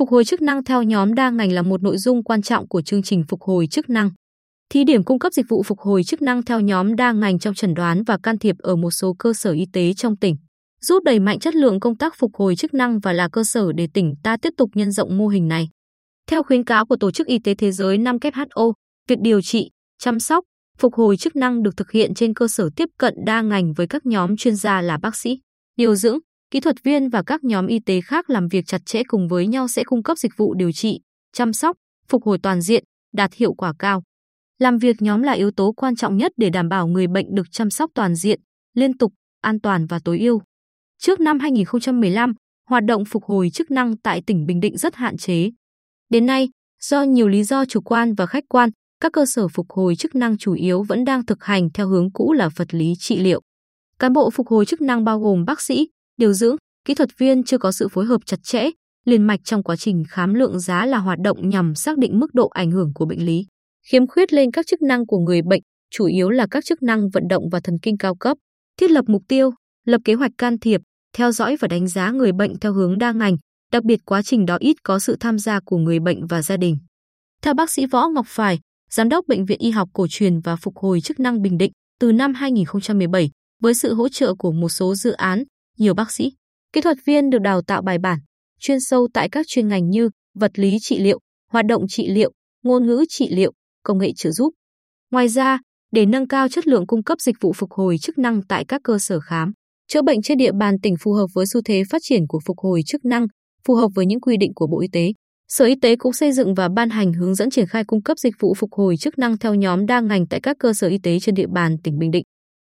Phục hồi chức năng theo nhóm đa ngành là một nội dung quan trọng của chương trình phục hồi chức năng. Thí điểm cung cấp dịch vụ phục hồi chức năng theo nhóm đa ngành trong chẩn đoán và can thiệp ở một số cơ sở y tế trong tỉnh, giúp đẩy mạnh chất lượng công tác phục hồi chức năng và là cơ sở để tỉnh ta tiếp tục nhân rộng mô hình này. Theo khuyến cáo của Tổ chức Y tế Thế giới 5 WHO, việc điều trị, chăm sóc, phục hồi chức năng được thực hiện trên cơ sở tiếp cận đa ngành với các nhóm chuyên gia là bác sĩ, điều dưỡng, kỹ thuật viên và các nhóm y tế khác làm việc chặt chẽ cùng với nhau sẽ cung cấp dịch vụ điều trị, chăm sóc, phục hồi toàn diện, đạt hiệu quả cao. Làm việc nhóm là yếu tố quan trọng nhất để đảm bảo người bệnh được chăm sóc toàn diện, liên tục, an toàn và tối ưu. Trước năm 2015, hoạt động phục hồi chức năng tại tỉnh Bình Định rất hạn chế. Đến nay, do nhiều lý do chủ quan và khách quan, các cơ sở phục hồi chức năng chủ yếu vẫn đang thực hành theo hướng cũ là vật lý trị liệu. Cán bộ phục hồi chức năng bao gồm bác sĩ, điều dưỡng, kỹ thuật viên chưa có sự phối hợp chặt chẽ, liền mạch trong quá trình khám lượng giá là hoạt động nhằm xác định mức độ ảnh hưởng của bệnh lý. Khiếm khuyết lên các chức năng của người bệnh, chủ yếu là các chức năng vận động và thần kinh cao cấp, thiết lập mục tiêu, lập kế hoạch can thiệp, theo dõi và đánh giá người bệnh theo hướng đa ngành, đặc biệt quá trình đó ít có sự tham gia của người bệnh và gia đình. Theo bác sĩ Võ Ngọc Phải, Giám đốc Bệnh viện Y học cổ truyền và phục hồi chức năng Bình Định, từ năm 2017, với sự hỗ trợ của một số dự án, nhiều bác sĩ, kỹ thuật viên được đào tạo bài bản, chuyên sâu tại các chuyên ngành như vật lý trị liệu, hoạt động trị liệu, ngôn ngữ trị liệu, công nghệ trợ giúp. Ngoài ra, để nâng cao chất lượng cung cấp dịch vụ phục hồi chức năng tại các cơ sở khám, chữa bệnh trên địa bàn tỉnh phù hợp với xu thế phát triển của phục hồi chức năng, phù hợp với những quy định của Bộ Y tế. Sở Y tế cũng xây dựng và ban hành hướng dẫn triển khai cung cấp dịch vụ phục hồi chức năng theo nhóm đa ngành tại các cơ sở y tế trên địa bàn tỉnh Bình Định.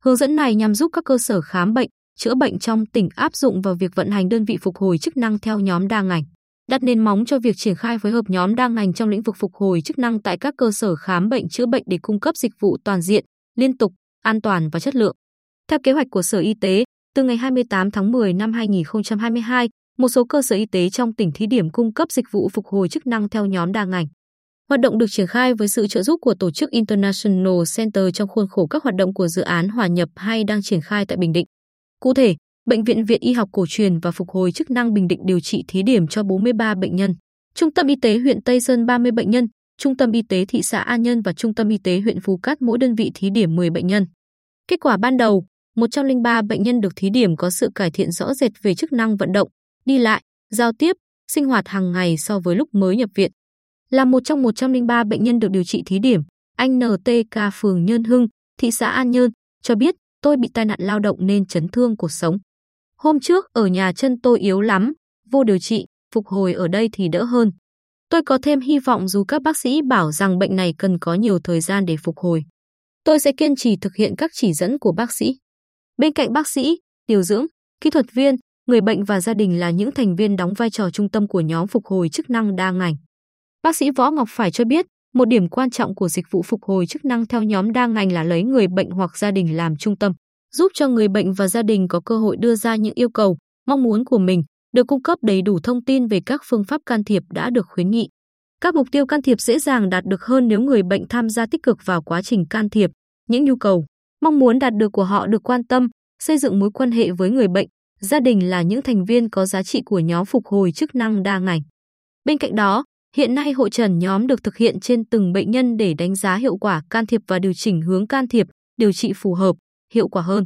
Hướng dẫn này nhằm giúp các cơ sở khám bệnh, chữa bệnh trong tỉnh áp dụng vào việc vận hành đơn vị phục hồi chức năng theo nhóm đa ngành, đặt nền móng cho việc triển khai phối hợp nhóm đa ngành trong lĩnh vực phục hồi chức năng tại các cơ sở khám bệnh chữa bệnh để cung cấp dịch vụ toàn diện, liên tục, an toàn và chất lượng. Theo kế hoạch của Sở Y tế, từ ngày 28 tháng 10 năm 2022, một số cơ sở y tế trong tỉnh thí điểm cung cấp dịch vụ phục hồi chức năng theo nhóm đa ngành. Hoạt động được triển khai với sự trợ giúp của tổ chức International Center trong khuôn khổ các hoạt động của dự án hòa nhập hay đang triển khai tại Bình Định. Cụ thể, Bệnh viện Viện Y học cổ truyền và phục hồi chức năng Bình Định điều trị thí điểm cho 43 bệnh nhân. Trung tâm y tế huyện Tây Sơn 30 bệnh nhân, Trung tâm y tế thị xã An Nhân và Trung tâm y tế huyện Phú Cát mỗi đơn vị thí điểm 10 bệnh nhân. Kết quả ban đầu, 103 bệnh nhân được thí điểm có sự cải thiện rõ rệt về chức năng vận động, đi lại, giao tiếp, sinh hoạt hàng ngày so với lúc mới nhập viện. Là một trong 103 bệnh nhân được điều trị thí điểm, anh NTK phường Nhân Hưng, thị xã An Nhơn, cho biết tôi bị tai nạn lao động nên chấn thương cuộc sống. Hôm trước ở nhà chân tôi yếu lắm, vô điều trị, phục hồi ở đây thì đỡ hơn. Tôi có thêm hy vọng dù các bác sĩ bảo rằng bệnh này cần có nhiều thời gian để phục hồi. Tôi sẽ kiên trì thực hiện các chỉ dẫn của bác sĩ. Bên cạnh bác sĩ, điều dưỡng, kỹ thuật viên, người bệnh và gia đình là những thành viên đóng vai trò trung tâm của nhóm phục hồi chức năng đa ngành. Bác sĩ Võ Ngọc Phải cho biết, một điểm quan trọng của dịch vụ phục hồi chức năng theo nhóm đa ngành là lấy người bệnh hoặc gia đình làm trung tâm, giúp cho người bệnh và gia đình có cơ hội đưa ra những yêu cầu, mong muốn của mình, được cung cấp đầy đủ thông tin về các phương pháp can thiệp đã được khuyến nghị. Các mục tiêu can thiệp dễ dàng đạt được hơn nếu người bệnh tham gia tích cực vào quá trình can thiệp, những nhu cầu, mong muốn đạt được của họ được quan tâm, xây dựng mối quan hệ với người bệnh, gia đình là những thành viên có giá trị của nhóm phục hồi chức năng đa ngành. Bên cạnh đó, hiện nay hội trần nhóm được thực hiện trên từng bệnh nhân để đánh giá hiệu quả can thiệp và điều chỉnh hướng can thiệp, điều trị phù hợp, hiệu quả hơn.